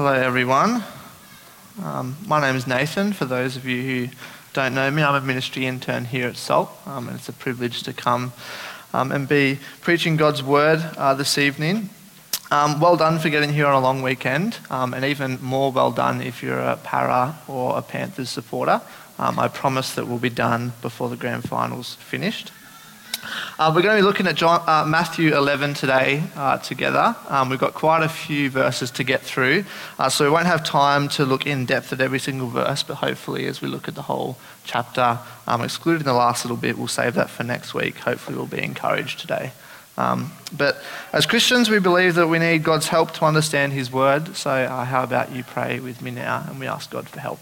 Hello, everyone. Um, my name is Nathan. For those of you who don't know me, I'm a ministry intern here at SALT, um, and it's a privilege to come um, and be preaching God's word uh, this evening. Um, well done for getting here on a long weekend, um, and even more well done if you're a Parra or a Panthers supporter. Um, I promise that we'll be done before the grand finals finished. Uh, we're going to be looking at John, uh, Matthew 11 today uh, together. Um, we've got quite a few verses to get through, uh, so we won't have time to look in depth at every single verse, but hopefully, as we look at the whole chapter, um, excluding the last little bit, we'll save that for next week. Hopefully, we'll be encouraged today. Um, but as Christians, we believe that we need God's help to understand His word. So, uh, how about you pray with me now and we ask God for help?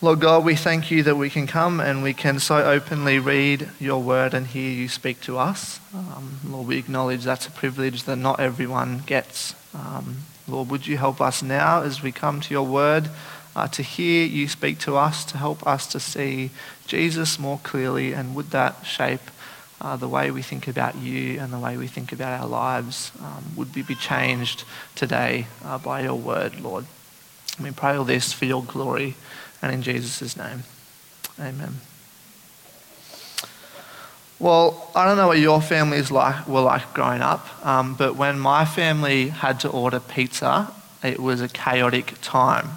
Lord God, we thank you that we can come and we can so openly read your word and hear you speak to us. Um, Lord, we acknowledge that's a privilege that not everyone gets. Um, Lord, would you help us now as we come to your word uh, to hear you speak to us, to help us to see Jesus more clearly, and would that shape uh, the way we think about you and the way we think about our lives? Um, would we be changed today uh, by your word, Lord? We pray all this for your glory and in Jesus' name. Amen. Well, I don't know what your families like, were like growing up, um, but when my family had to order pizza, it was a chaotic time.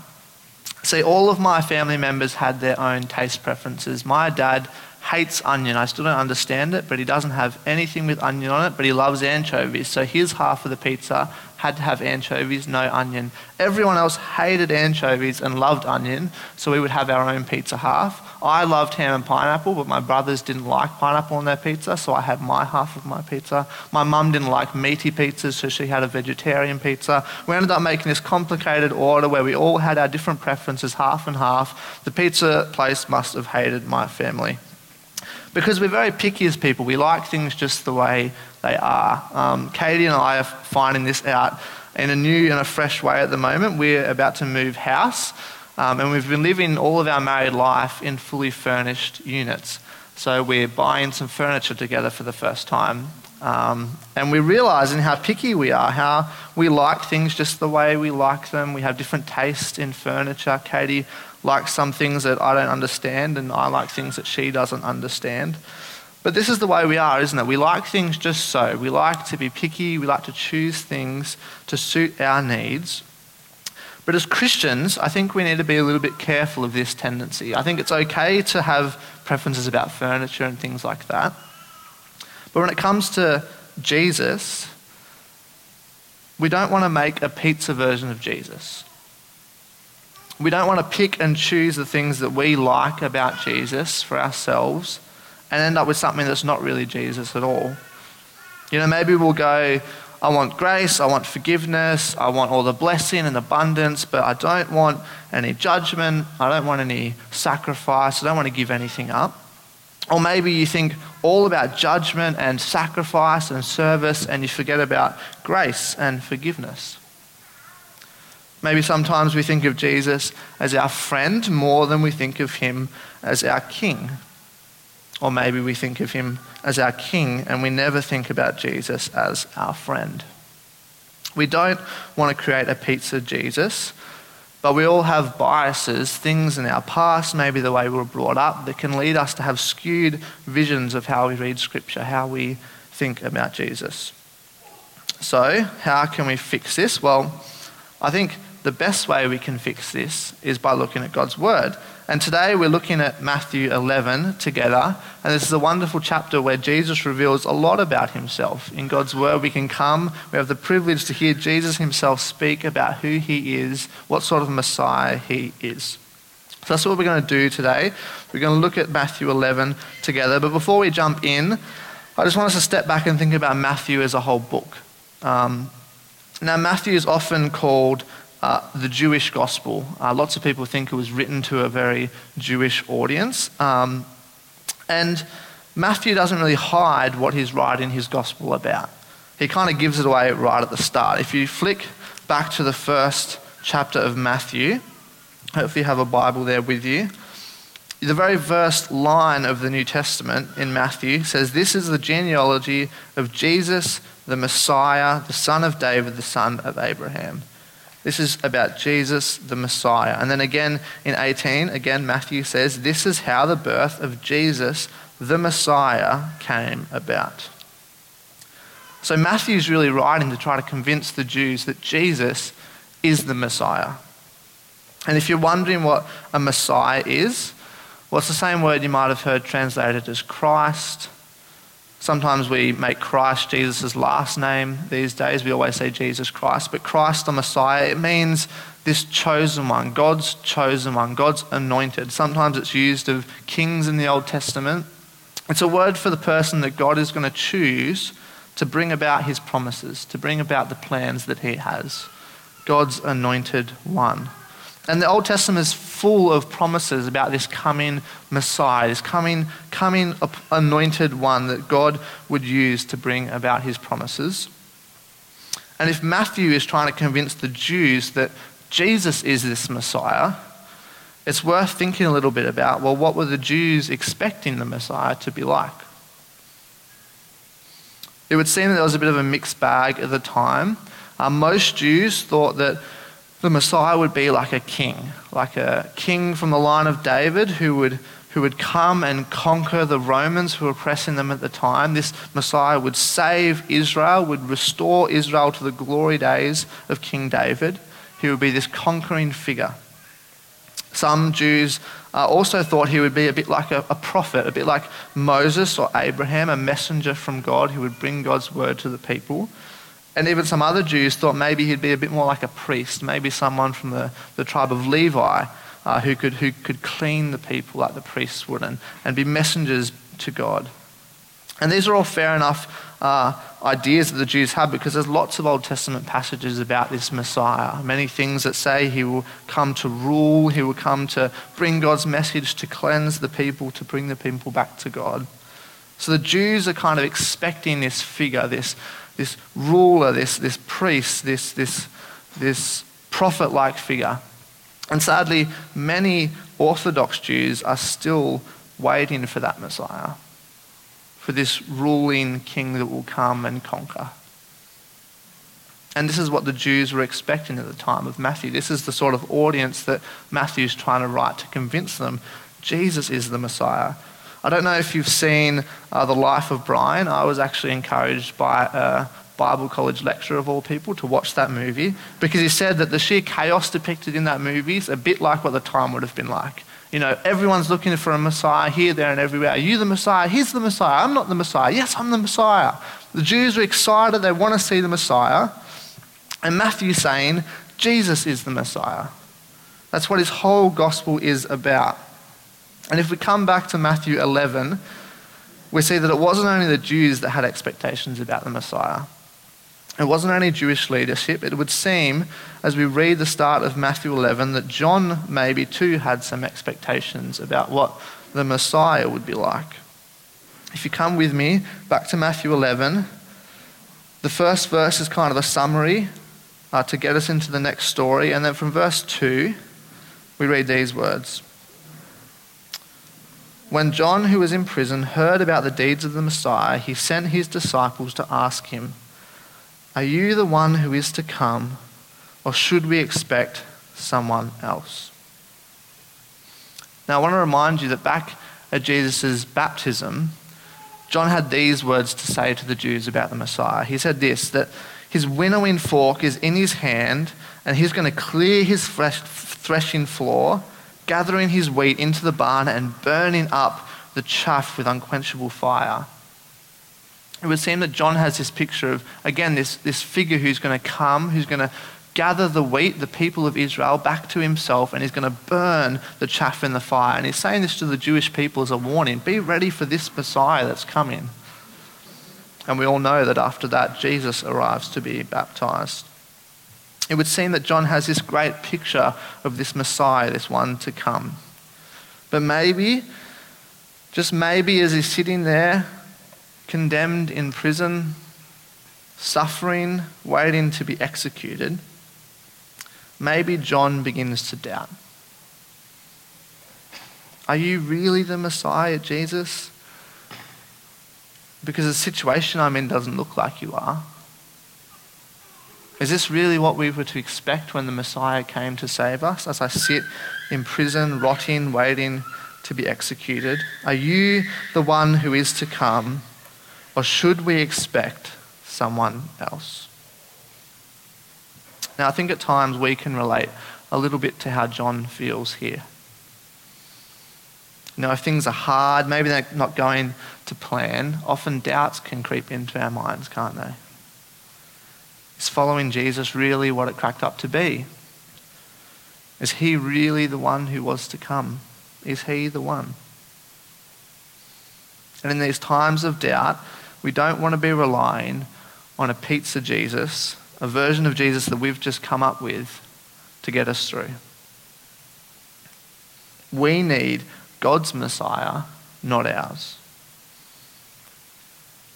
See, all of my family members had their own taste preferences. My dad hates onion. I still don't understand it, but he doesn't have anything with onion on it, but he loves anchovies. So his half of the pizza had to have anchovies, no onion. Everyone else hated anchovies and loved onion, so we would have our own pizza half. I loved ham and pineapple, but my brothers didn't like pineapple on their pizza, so I had my half of my pizza. My mum didn't like meaty pizzas, so she had a vegetarian pizza. We ended up making this complicated order where we all had our different preferences, half and half. The pizza place must have hated my family because we're very picky as people. We like things just the way they are. Um, Katie and I are finding this out in a new and a fresh way at the moment. We're about to move house, um, and we've been living all of our married life in fully furnished units. So we're buying some furniture together for the first time. Um, and we're realizing how picky we are, how we like things just the way we like them. We have different tastes in furniture. Katie likes some things that I don't understand, and I like things that she doesn't understand. But this is the way we are, isn't it? We like things just so. We like to be picky, we like to choose things to suit our needs. But as Christians, I think we need to be a little bit careful of this tendency. I think it's okay to have preferences about furniture and things like that. But when it comes to Jesus, we don't want to make a pizza version of Jesus. We don't want to pick and choose the things that we like about Jesus for ourselves and end up with something that's not really Jesus at all. You know, maybe we'll go, I want grace, I want forgiveness, I want all the blessing and abundance, but I don't want any judgment, I don't want any sacrifice, I don't want to give anything up. Or maybe you think all about judgment and sacrifice and service and you forget about grace and forgiveness. Maybe sometimes we think of Jesus as our friend more than we think of him as our king. Or maybe we think of him as our king and we never think about Jesus as our friend. We don't want to create a pizza Jesus, but we all have biases, things in our past, maybe the way we were brought up, that can lead us to have skewed visions of how we read Scripture, how we think about Jesus. So, how can we fix this? Well, I think the best way we can fix this is by looking at God's Word. And today we're looking at Matthew 11 together. And this is a wonderful chapter where Jesus reveals a lot about himself. In God's Word, we can come, we have the privilege to hear Jesus himself speak about who he is, what sort of Messiah he is. So that's what we're going to do today. We're going to look at Matthew 11 together. But before we jump in, I just want us to step back and think about Matthew as a whole book. Um, now, Matthew is often called uh, the Jewish gospel. Uh, lots of people think it was written to a very Jewish audience. Um, and Matthew doesn't really hide what he's writing his gospel about. He kind of gives it away right at the start. If you flick back to the first chapter of Matthew, hopefully you have a Bible there with you. The very first line of the New Testament in Matthew says, This is the genealogy of Jesus, the Messiah, the son of David, the son of Abraham. This is about Jesus, the Messiah. And then again in 18, again, Matthew says, This is how the birth of Jesus, the Messiah, came about. So Matthew's really writing to try to convince the Jews that Jesus is the Messiah. And if you're wondering what a Messiah is, well, it's the same word you might have heard translated as Christ. Sometimes we make Christ Jesus' last name these days. We always say Jesus Christ. But Christ, the Messiah, it means this chosen one, God's chosen one, God's anointed. Sometimes it's used of kings in the Old Testament. It's a word for the person that God is going to choose to bring about his promises, to bring about the plans that he has. God's anointed one. And the Old Testament is full of promises about this coming Messiah, this coming, coming anointed one that God would use to bring about his promises. And if Matthew is trying to convince the Jews that Jesus is this Messiah, it's worth thinking a little bit about well, what were the Jews expecting the Messiah to be like? It would seem that there was a bit of a mixed bag at the time. Uh, most Jews thought that the Messiah would be like a king, like a king from the line of David who would, who would come and conquer the Romans who were oppressing them at the time. This Messiah would save Israel, would restore Israel to the glory days of King David. He would be this conquering figure. Some Jews uh, also thought he would be a bit like a, a, prophet, a bit like Moses or Abraham, a messenger from God who would bring God's word to the people. And even some other Jews thought maybe he'd be a bit more like a priest, maybe someone from the, the tribe of Levi uh, who, could, who could clean the people like the priests would and, and be messengers to God. And these are all fair enough uh, ideas that the Jews had because there's lots of Old Testament passages about this Messiah. Many things that say he will come to rule, he will come to bring God's message, to cleanse the people, to bring the people back to God. So the Jews are kind of expecting this figure, this, this ruler, this, this priest, this, this, this prophet like figure. And sadly, many Orthodox Jews are still waiting for that Messiah for this ruling king that will come and conquer. And this is what the Jews were expecting at the time of Matthew. This is the sort of audience that Matthew's trying to write to convince them Jesus is the Messiah. I don't know if you've seen uh, The Life of Brian. I was actually encouraged by a Bible college lecturer of all people to watch that movie because he said that the sheer chaos depicted in that movie is a bit like what the time would have been like. You know, everyone's looking for a Messiah here, there, and everywhere. Are you the Messiah? He's the Messiah. I'm not the Messiah. Yes, I'm the Messiah. The Jews are excited. They want to see the Messiah. And Matthew's saying, Jesus is the Messiah. That's what his whole gospel is about. And if we come back to Matthew 11, we see that it wasn't only the Jews that had expectations about the Messiah. It wasn't only Jewish leadership. It would seem, as we read the start of Matthew 11, that John maybe too had some expectations about what the Messiah would be like. If you come with me back to Matthew 11, the first verse is kind of a summary uh, to get us into the next story. And then from verse 2, we read these words When John, who was in prison, heard about the deeds of the Messiah, he sent his disciples to ask him, are you the one who is to come, or should we expect someone else? Now, I want to remind you that back at Jesus' baptism, John had these words to say to the Jews about the Messiah. He said this that his winnowing fork is in his hand, and he's going to clear his threshing floor, gathering his wheat into the barn, and burning up the chaff with unquenchable fire it would seem that John has this picture of, again, this, this figure who's going to come, who's going to gather the wheat, the people of Israel, back to himself, and he's going to burn the chaff in the fire. And he's saying this to the Jewish people as a warning be ready for this Messiah that's coming. And we all know that after that, Jesus arrives to be baptized. It would seem that John has this great picture of this Messiah, this one to come. But maybe, just maybe, as he's sitting there condemned in prison, suffering, waiting to be executed, maybe John begins to doubt. Are you really the Messiah, Jesus? Because the situation I'm in doesn't look like you are. Is this really what we were to expect when the Messiah came to save us? As I sit in prison, rotting, waiting to be executed? Are you the one who is to come, or should we expect someone else? Now, I think at times we can relate a little bit to how John feels here. You know, if things are hard, maybe they're not going to plan, often doubts can creep into our minds, can't they? Is following Jesus really what it cracked up to be? Is he really the one who was to come? Is he the one? And in these times of doubt, we don't want to be relying on a pizza Jesus, a version of Jesus that we've just come up with to get us through. We need God's Messiah, not ours.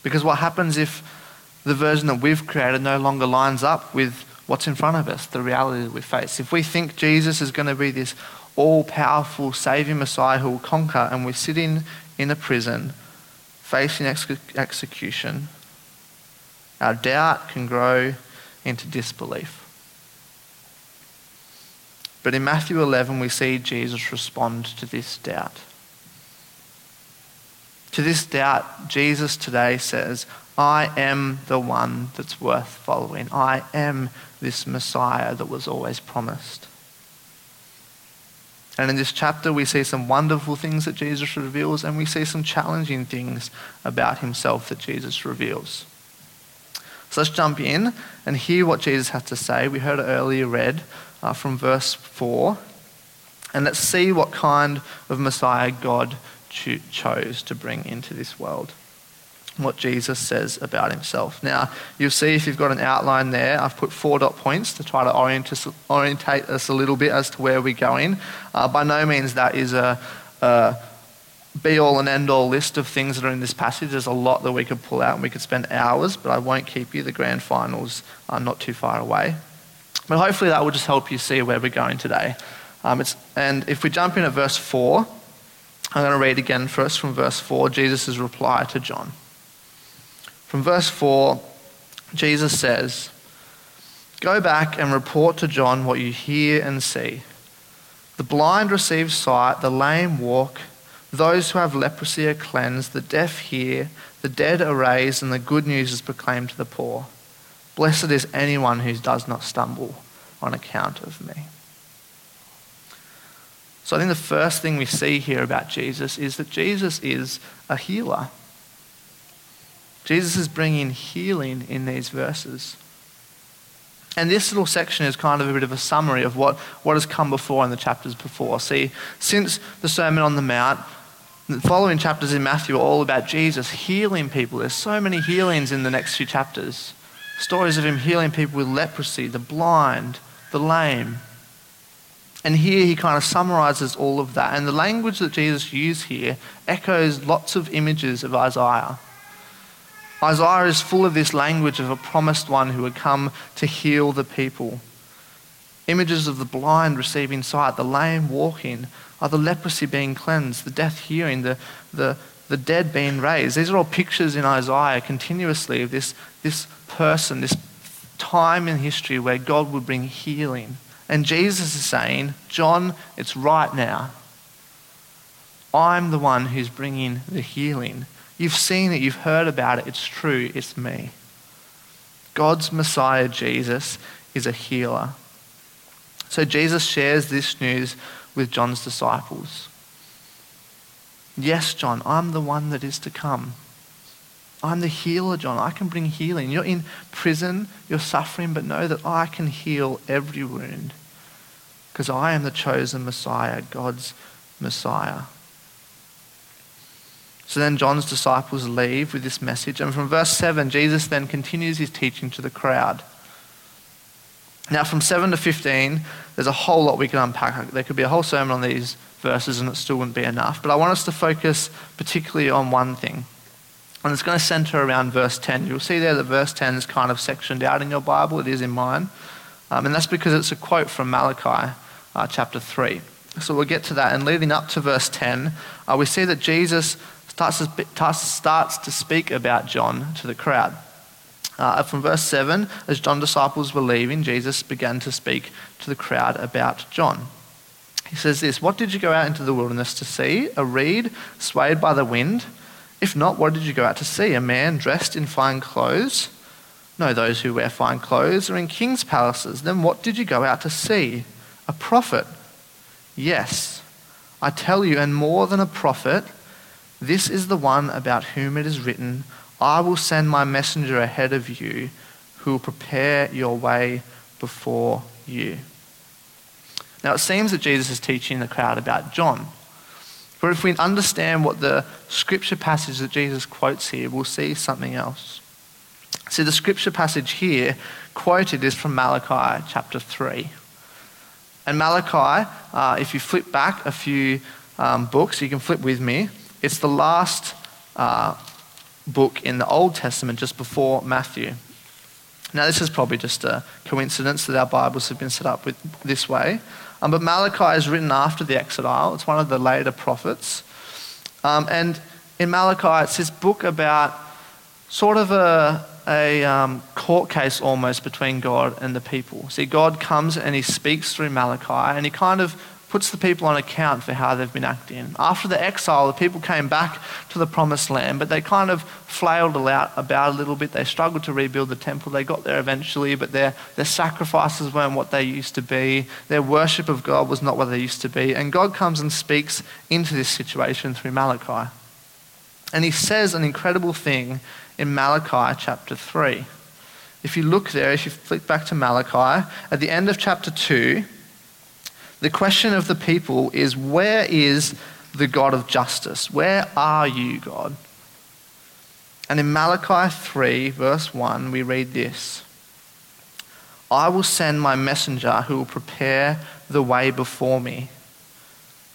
Because what happens if the version that we've created no longer lines up with what's in front of us, the reality that we face? If we think Jesus is going to be this all powerful, saving Messiah who will conquer, and we're sitting in a prison facing ex- execution, our doubt can grow into disbelief. But in Matthew 11, we see Jesus respond to this doubt. To this doubt, Jesus today says, I am the one that's worth following. I am this Messiah that was always promised. And in this chapter, we see some wonderful things that Jesus reveals, and we see some challenging things about himself that Jesus reveals. So let's jump in and hear what Jesus has to say. We heard it earlier read uh, from verse 4. And let's see what kind of Messiah God cho- chose to bring into this world. What Jesus says about himself. Now, you'll see if you've got an outline there, I've put four dot points to try to orient us, orientate us a little bit as to where we're going. Uh, by no means that is a, a be all and end all list of things that are in this passage. There's a lot that we could pull out and we could spend hours, but I won't keep you. The grand finals are not too far away. But hopefully that will just help you see where we're going today. Um, and if we jump in at verse 4, I'm going to read again first from verse 4, Jesus' reply to John. From verse 4, Jesus says, Go back and report to John what you hear and see. The blind receive sight, the lame walk, those who have leprosy are cleansed, the deaf hear, the dead are raised, and the good news is proclaimed to the poor. Blessed is anyone who does not stumble on account of me. So I think the first thing we see here about Jesus is that Jesus is a healer. Jesus is bringing healing in these verses. And this little section is kind of a bit of a summary of what, what has come before in the chapters before. See, since the Sermon on the Mount, the following chapters in Matthew are all about Jesus healing people. There's so many healings in the next few chapters. Stories of him healing people with leprosy, the blind, the lame. And here he kind of summarizes all of that. And the language that Jesus used here echoes lots of images of Isaiah. Isaiah is full of this language of a promised one who would come to heal the people. Images of the blind receiving sight, the lame walking, of the leprosy being cleansed, the deaf hearing, the, the, the dead being raised. These are all pictures in Isaiah continuously of this, this person, this time in history where God would bring healing. And Jesus is saying, John, it's right now. I'm the one who's bringing the healing. You've seen it, you've heard about it, it's true, it's me. God's Messiah, Jesus, is a healer. So Jesus shares this news with John's disciples. Yes, John, I'm the one that is to come. I'm the healer, John. I can bring healing. You're in prison, you're suffering, but know that I can heal every wound because I am the chosen Messiah, God's Messiah. So then John's disciples leave with this message. And from verse 7, Jesus then continues his teaching to the crowd. Now, from 7 to 15, there's a whole lot we can unpack. There could be a whole sermon on these verses and it still wouldn't be enough. But I want us to focus particularly on one thing. And it's going to center around verse 10. You'll see there that verse 10 is kind of sectioned out in your Bible. It is in mine. Um, and that's because it's a quote from Malachi uh, chapter 3. So we'll get to that. And leading up to verse 10, uh, we see that Jesus starts starts to speak about John to the crowd. Uh, from verse 7, as John's disciples were leaving, Jesus began to speak to the crowd about John. He says this What did you go out into the wilderness to see? A reed swayed by the wind? If not, what did you go out to see? A man dressed in fine clothes? No, those who wear fine clothes are in king's palaces. Then what did you go out to see? A prophet? Yes, I tell you, and more than a prophet, this is the one about whom it is written, I will send my messenger ahead of you who will prepare your way before you. Now, it seems that Jesus is teaching the crowd about John. But if we understand what the scripture passage that Jesus quotes here, we'll see something else. See, the scripture passage here quoted is from Malachi chapter 3. And Malachi, uh, if you flip back a few um, books, you can flip with me. It's the last uh, book in the Old Testament just before Matthew. Now, this is probably just a coincidence that our Bibles have been set up with, this way. Um, but Malachi is written after the exile, it's one of the later prophets. Um, and in Malachi, it's this book about sort of a, a um, court case almost between God and the people. See, God comes and he speaks through Malachi and he kind of puts the people on account for how they've been acting. After the exile, the people came back to the promised land, but they kind of flailed about a little bit. They struggled to rebuild the temple. They got there eventually, but their, their sacrifices weren't what they used to be. Their worship of God was not what they used to be. And God comes and speaks into this situation through Malachi. And he says an incredible thing in Malachi chapter 3. If you look there, if you flick back to Malachi, at the end of chapter 2, the question of the people is where is the God of justice? Where are you, God? And in Malachi 3, verse 1, we read this I will send my messenger who will prepare the way before me.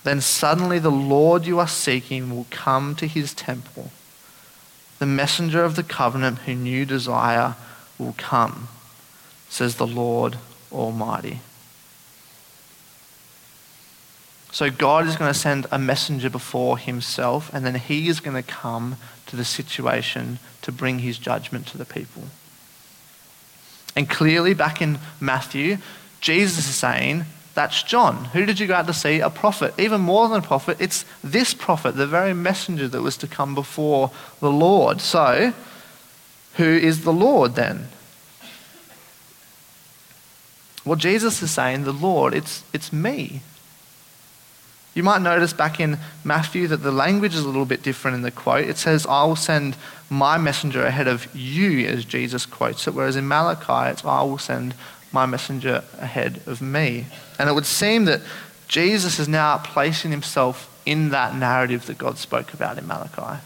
Then suddenly the Lord you are seeking will come to his temple the messenger of the covenant whom you desire will come, says the Lord Almighty. So God is going to send a messenger before himself, and then he is going to come to the situation to bring his judgment to the people. And clearly, back in Matthew, Jesus is saying, that's John. Who did you go out to see? A prophet. Even more than a prophet, it's this prophet, the very messenger that was to come before the Lord. So, who is the Lord then? Well, Jesus is saying, the Lord, it's, it's me. You might notice back in Matthew that the language is a little bit different in the quote. It says, I will send my messenger ahead of you, as Jesus quotes it, whereas in Malachi, it's, I will send my messenger ahead of me. And it would seem that Jesus is now placing himself in that narrative that God spoke about in Malachi.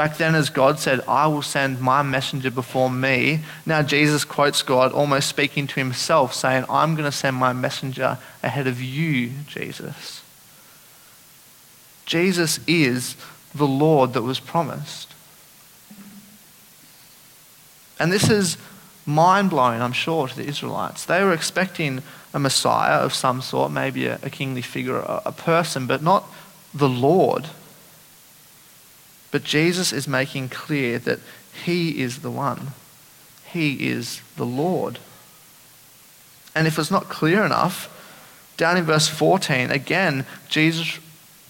Back then, as God said, I will send my messenger before me, now Jesus quotes God almost speaking to himself, saying, I'm going to send my messenger ahead of you, Jesus. Jesus is the Lord that was promised. And this is mind blowing, I'm sure, to the Israelites. They were expecting a Messiah of some sort, maybe a, a kingly figure, a, a person, but not the Lord. But Jesus is making clear that he is the one. He is the Lord. And if it's not clear enough, down in verse 14, again, Jesus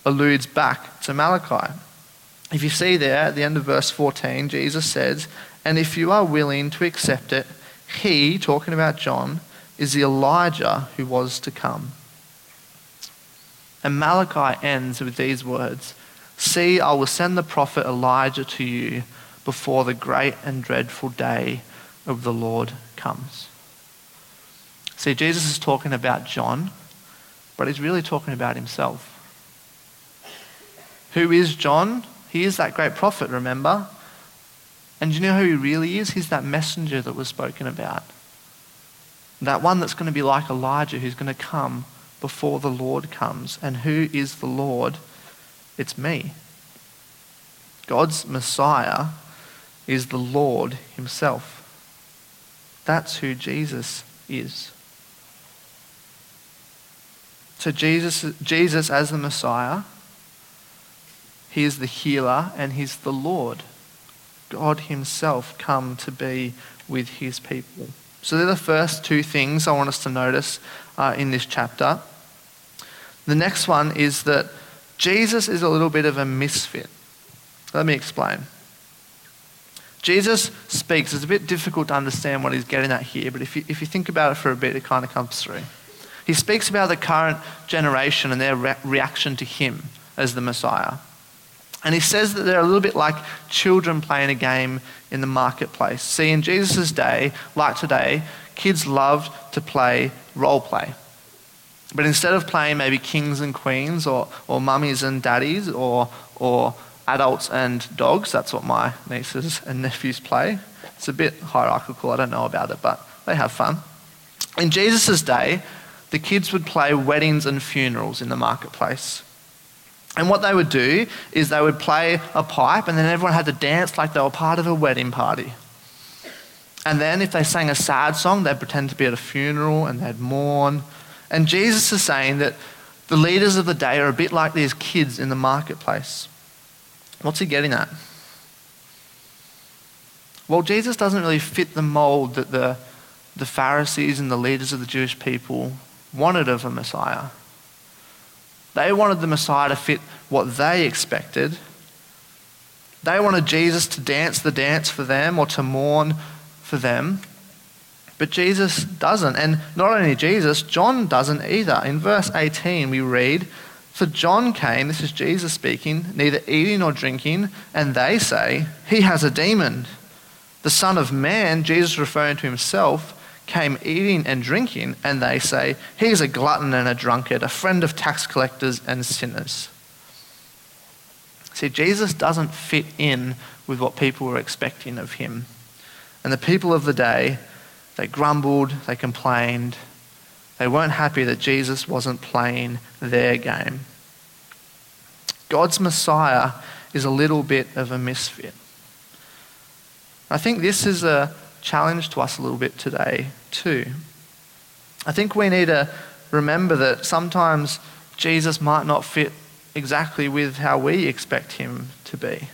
alludes back to Malachi. If you see there at the end of verse 14, Jesus says, and if you are willing to accept it, he, talking about John, is the Elijah who was to come. And Malachi ends with these words See, I will send the prophet Elijah to you before the great and dreadful day of the Lord comes. See, Jesus is talking about John, but he's really talking about himself. Who is John? He is that great prophet, remember? And do you know who he really is? He's that messenger that was spoken about. That one that's going to be like Elijah, who's going to come before the Lord comes. And who is the Lord? It's me. God's Messiah is the Lord himself. That's who Jesus is. So, Jesus, Jesus as the Messiah, he is the healer and he's the Lord. God Himself come to be with His people. So they're the first two things I want us to notice uh, in this chapter. The next one is that Jesus is a little bit of a misfit. Let me explain. Jesus speaks. It's a bit difficult to understand what he's getting at here, but if you, if you think about it for a bit, it kind of comes through. He speaks about the current generation and their re- reaction to him as the Messiah. And he says that they're a little bit like children playing a game in the marketplace. See, in Jesus' day, like today, kids loved to play role play. But instead of playing maybe kings and queens or, or mummies and daddies or, or adults and dogs, that's what my nieces and nephews play. It's a bit hierarchical, I don't know about it, but they have fun. In Jesus' day, the kids would play weddings and funerals in the marketplace. And what they would do is they would play a pipe, and then everyone had to dance like they were part of a wedding party. And then if they sang a sad song, they'd pretend to be at a funeral and they'd mourn. And Jesus is saying that the leaders of the day are a bit like these kids in the marketplace. What's he getting at? Well, Jesus doesn't really fit the mold that the, the Pharisees and the leaders of the Jewish people wanted of a Messiah. They wanted the Messiah to fit what they expected. They wanted Jesus to dance the dance for them or to mourn for them. But Jesus doesn't. And not only Jesus, John doesn't either. In verse 18, we read, For John came, this is Jesus speaking, neither eating nor drinking, and they say, He has a demon. The Son of Man, Jesus referring to himself, came eating and drinking, and they say, He's a glutton and a drunkard, a friend of tax collectors and sinners. See, Jesus doesn't fit in with what people were expecting of him. And the people of the day, they grumbled, they complained, they weren't happy that Jesus wasn't playing their game. God's Messiah is a little bit of a misfit. I think this is a challenge to us a little bit today, too. I think we need to remember that sometimes Jesus might not fit exactly with how we expect him to be.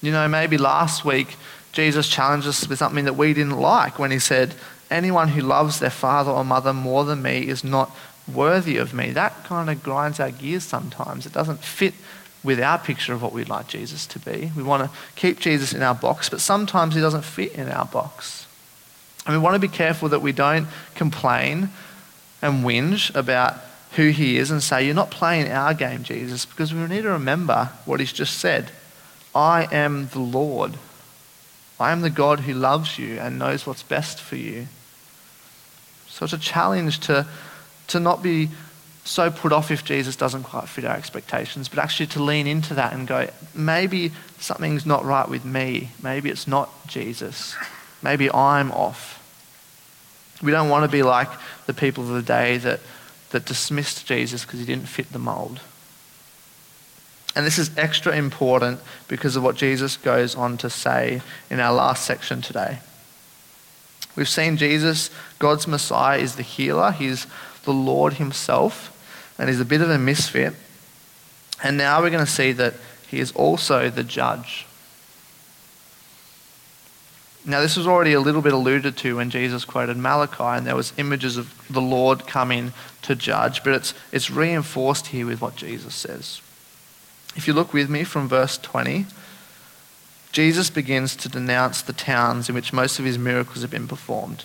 You know, maybe last week Jesus challenged us with something that we didn't like when he said, Anyone who loves their father or mother more than me is not worthy of me. That kind of grinds our gears sometimes. It doesn't fit with our picture of what we'd like Jesus to be. We want to keep Jesus in our box, but sometimes he doesn't fit in our box. And we want to be careful that we don't complain and whinge about who he is and say, You're not playing our game, Jesus, because we need to remember what he's just said I am the Lord. I am the God who loves you and knows what's best for you. So it's a challenge to, to not be so put off if Jesus doesn't quite fit our expectations, but actually to lean into that and go, maybe something's not right with me. Maybe it's not Jesus. Maybe I'm off. We don't want to be like the people of the day that, that dismissed Jesus because he didn't fit the mold. And this is extra important because of what Jesus goes on to say in our last section today. We've seen Jesus, God's Messiah, is the healer. He's the Lord himself, and he's a bit of a misfit. And now we're going to see that he is also the judge. Now, this was already a little bit alluded to when Jesus quoted Malachi, and there was images of the Lord coming to judge, but it's, it's reinforced here with what Jesus says. If you look with me from verse 20, Jesus begins to denounce the towns in which most of his miracles have been performed.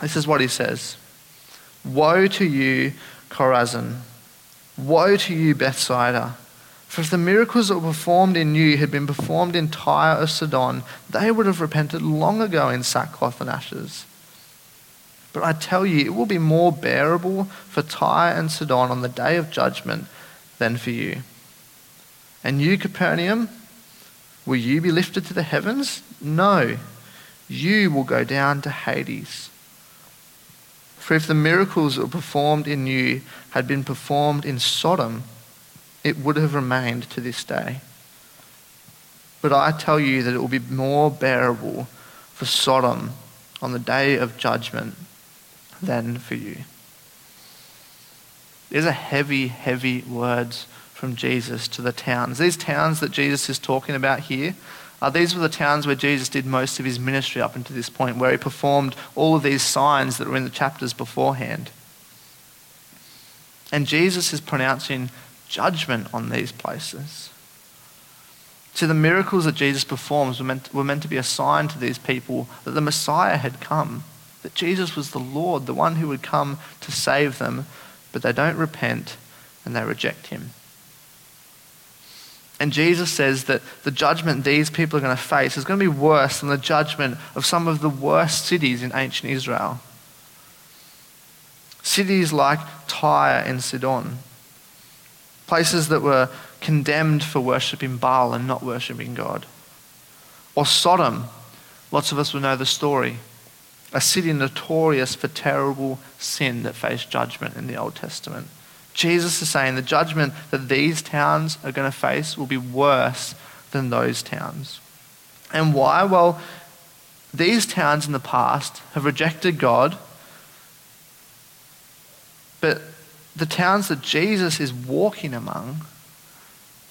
This is what he says Woe to you, Chorazin! Woe to you, Bethsaida! For if the miracles that were performed in you had been performed in Tyre or Sidon, they would have repented long ago in sackcloth and ashes. But I tell you, it will be more bearable for Tyre and Sidon on the day of judgment than for you. And you, Capernaum, will you be lifted to the heavens? No, you will go down to Hades. For if the miracles that were performed in you had been performed in Sodom, it would have remained to this day. But I tell you that it will be more bearable for Sodom on the day of judgment than for you. These are heavy, heavy words from Jesus to the towns. These towns that Jesus is talking about here, uh, these were the towns where Jesus did most of his ministry up until this point, where he performed all of these signs that were in the chapters beforehand. And Jesus is pronouncing judgment on these places. See, the miracles that Jesus performs were meant, were meant to be a sign to these people that the Messiah had come, that Jesus was the Lord, the one who would come to save them, but they don't repent and they reject him. And Jesus says that the judgment these people are going to face is going to be worse than the judgment of some of the worst cities in ancient Israel. Cities like Tyre and Sidon, places that were condemned for worshipping Baal and not worshipping God. Or Sodom, lots of us will know the story, a city notorious for terrible sin that faced judgment in the Old Testament. Jesus is saying the judgment that these towns are going to face will be worse than those towns. And why? Well, these towns in the past have rejected God, but the towns that Jesus is walking among,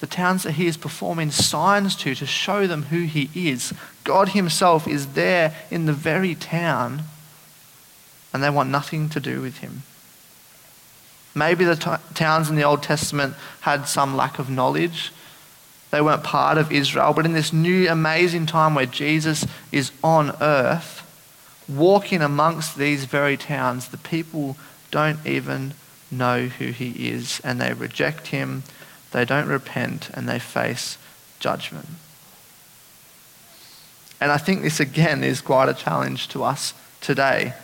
the towns that he is performing signs to to show them who he is, God himself is there in the very town, and they want nothing to do with him. Maybe the t- towns in the Old Testament had some lack of knowledge. They weren't part of Israel. But in this new amazing time where Jesus is on earth, walking amongst these very towns, the people don't even know who he is and they reject him, they don't repent, and they face judgment. And I think this again is quite a challenge to us today.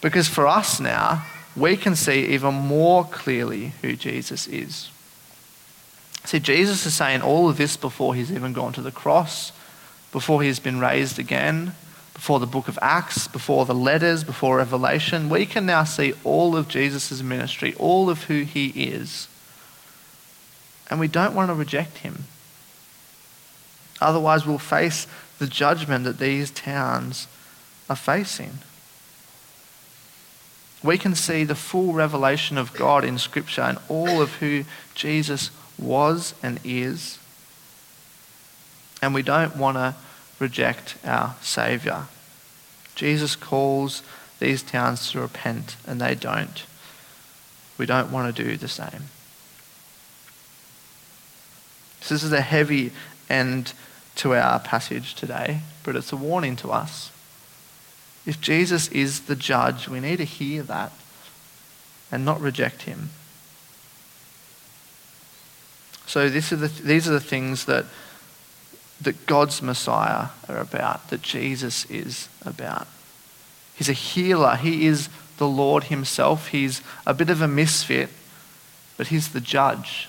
Because for us now, we can see even more clearly who Jesus is. See, Jesus is saying all of this before he's even gone to the cross, before he's been raised again, before the book of Acts, before the letters, before Revelation. We can now see all of Jesus' ministry, all of who he is. And we don't want to reject him. Otherwise, we'll face the judgment that these towns are facing we can see the full revelation of God in Scripture and all of who Jesus was and is. And we don't want to reject our Saviour. Jesus calls these towns to repent, and they don't. We don't want to do the same. So, this is a heavy end to our passage today, but it's a warning to us. If Jesus is the judge, we need to hear that and not reject him. So this are the, these are the things that, that God's Messiah are about, that Jesus is about. He's a healer. He is the Lord himself. He's a bit of a misfit, but he's the judge.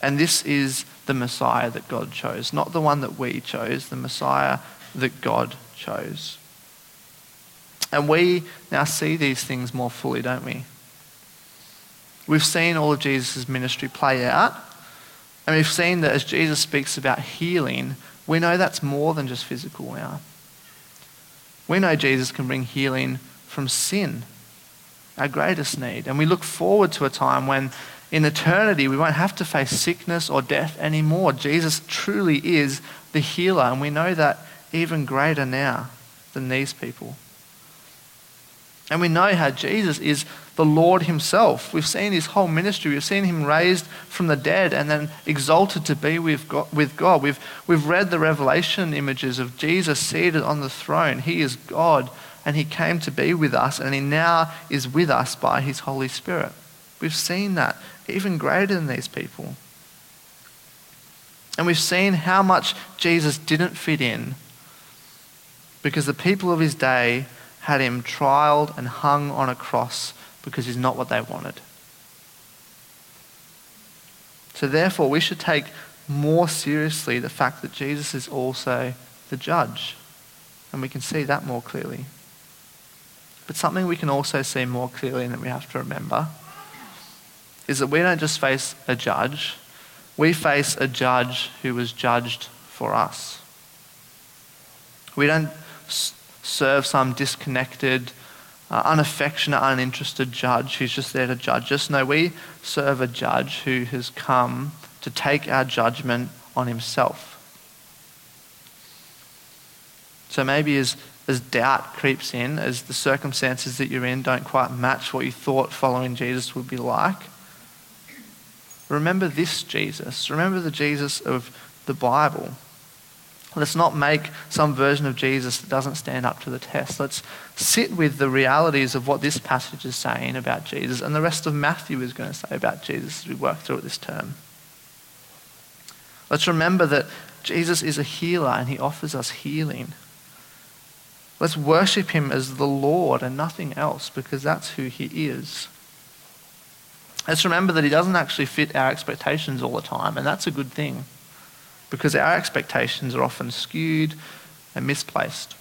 And this is the Messiah that God chose, not the one that we chose, the Messiah that God chose. And we now see these things more fully, don't we? We've seen all of Jesus' ministry play out, and we've seen that as Jesus speaks about healing, we know that's more than just physical now. We know Jesus can bring healing from sin, our greatest need. And we look forward to a time when in eternity we won't have to face sickness or death anymore. Jesus truly is the healer, and we know that even greater now than these people. And we know how Jesus is the Lord Himself. We've seen His whole ministry. We've seen Him raised from the dead and then exalted to be with God. We've, we've read the revelation images of Jesus seated on the throne. He is God and He came to be with us and He now is with us by His Holy Spirit. We've seen that even greater than these people. And we've seen how much Jesus didn't fit in because the people of his day had him trialed and hung on a cross because he's not what they wanted. So, therefore, we should take more seriously the fact that Jesus is also the judge. And we can see that more clearly. But something we can also see more clearly and that we have to remember is that we don't just face a judge, we face a judge who was judged for us. We don't serve some disconnected, uh, unaffectionate, uninterested judge who's just there to judge us. No, we serve a judge who has come to take our judgment on himself. So maybe as, as doubt creeps in, as the circumstances that you're in don't quite match what you thought following Jesus would be like, remember this Jesus. Remember the Jesus of the Bible. Let's not make some version of Jesus that doesn't stand up to the test. Let's sit with the realities of what this passage is saying about Jesus and the rest of Matthew is going to say about Jesus as we work through it this term. Let's remember that Jesus is a healer and he offers us healing. Let's worship him as the Lord and nothing else because that's who he is. Let's remember that he doesn't actually fit our expectations all the time, and that's a good thing because our expectations are often skewed and misplaced.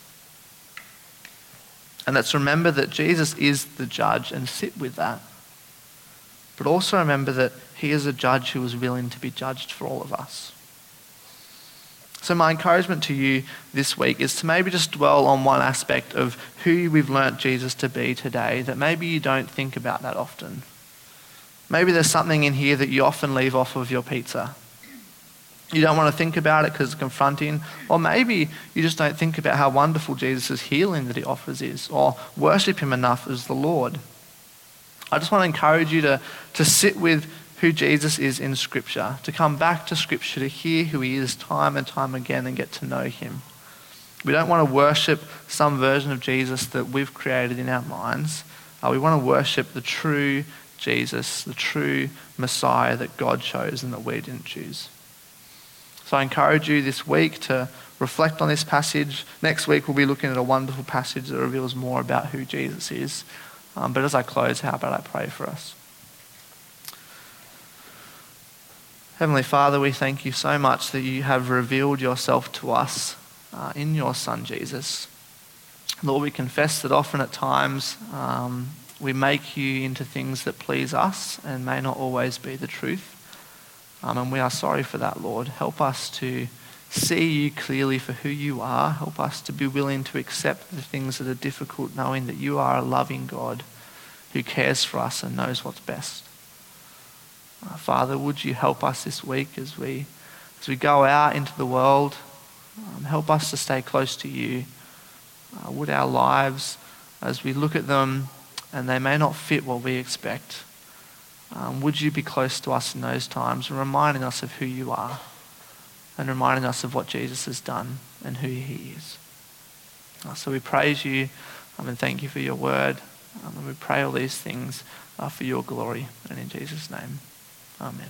And let's remember that Jesus is the judge and sit with that. But also remember that he is a judge who is willing to be judged for all of us. So, my encouragement to you this week is to maybe just dwell on one aspect of who we've learnt Jesus to be today that maybe you don't think about that often. Maybe there's something in here that you often leave off of your pizza. You don't want to think about it because it's confronting. Or maybe you just don't think about how wonderful Jesus' healing that he offers is, or worship him enough as the Lord. I just want to encourage you to, to sit with who Jesus is in Scripture, to come back to Scripture, to hear who he is time and time again and get to know him. We don't want to worship some version of Jesus that we've created in our minds. Uh, we want to worship the true Jesus, the true Messiah that God chose and that we didn't choose. So I encourage you this week to reflect on this passage. Next week, we'll be looking at a wonderful passage that reveals more about who Jesus is. Um, but as I close, how about I pray for us? Heavenly Father, we thank you so much that you have revealed yourself to us uh, in your Son, Jesus. Lord, we confess that often at times um, we make you into things that please us and may not always be the truth. Um, and we are sorry for that, Lord. Help us to see you clearly for who you are. Help us to be willing to accept the things that are difficult, knowing that you are a loving God who cares for us and knows what's best. Uh, Father, would you help us this week as we, as we go out into the world? Um, help us to stay close to you. Uh, would our lives, as we look at them and they may not fit what we expect, um, would you be close to us in those times and reminding us of who you are and reminding us of what Jesus has done and who he is? Uh, so we praise you um, and thank you for your word. Um, and we pray all these things uh, for your glory and in Jesus' name. Amen.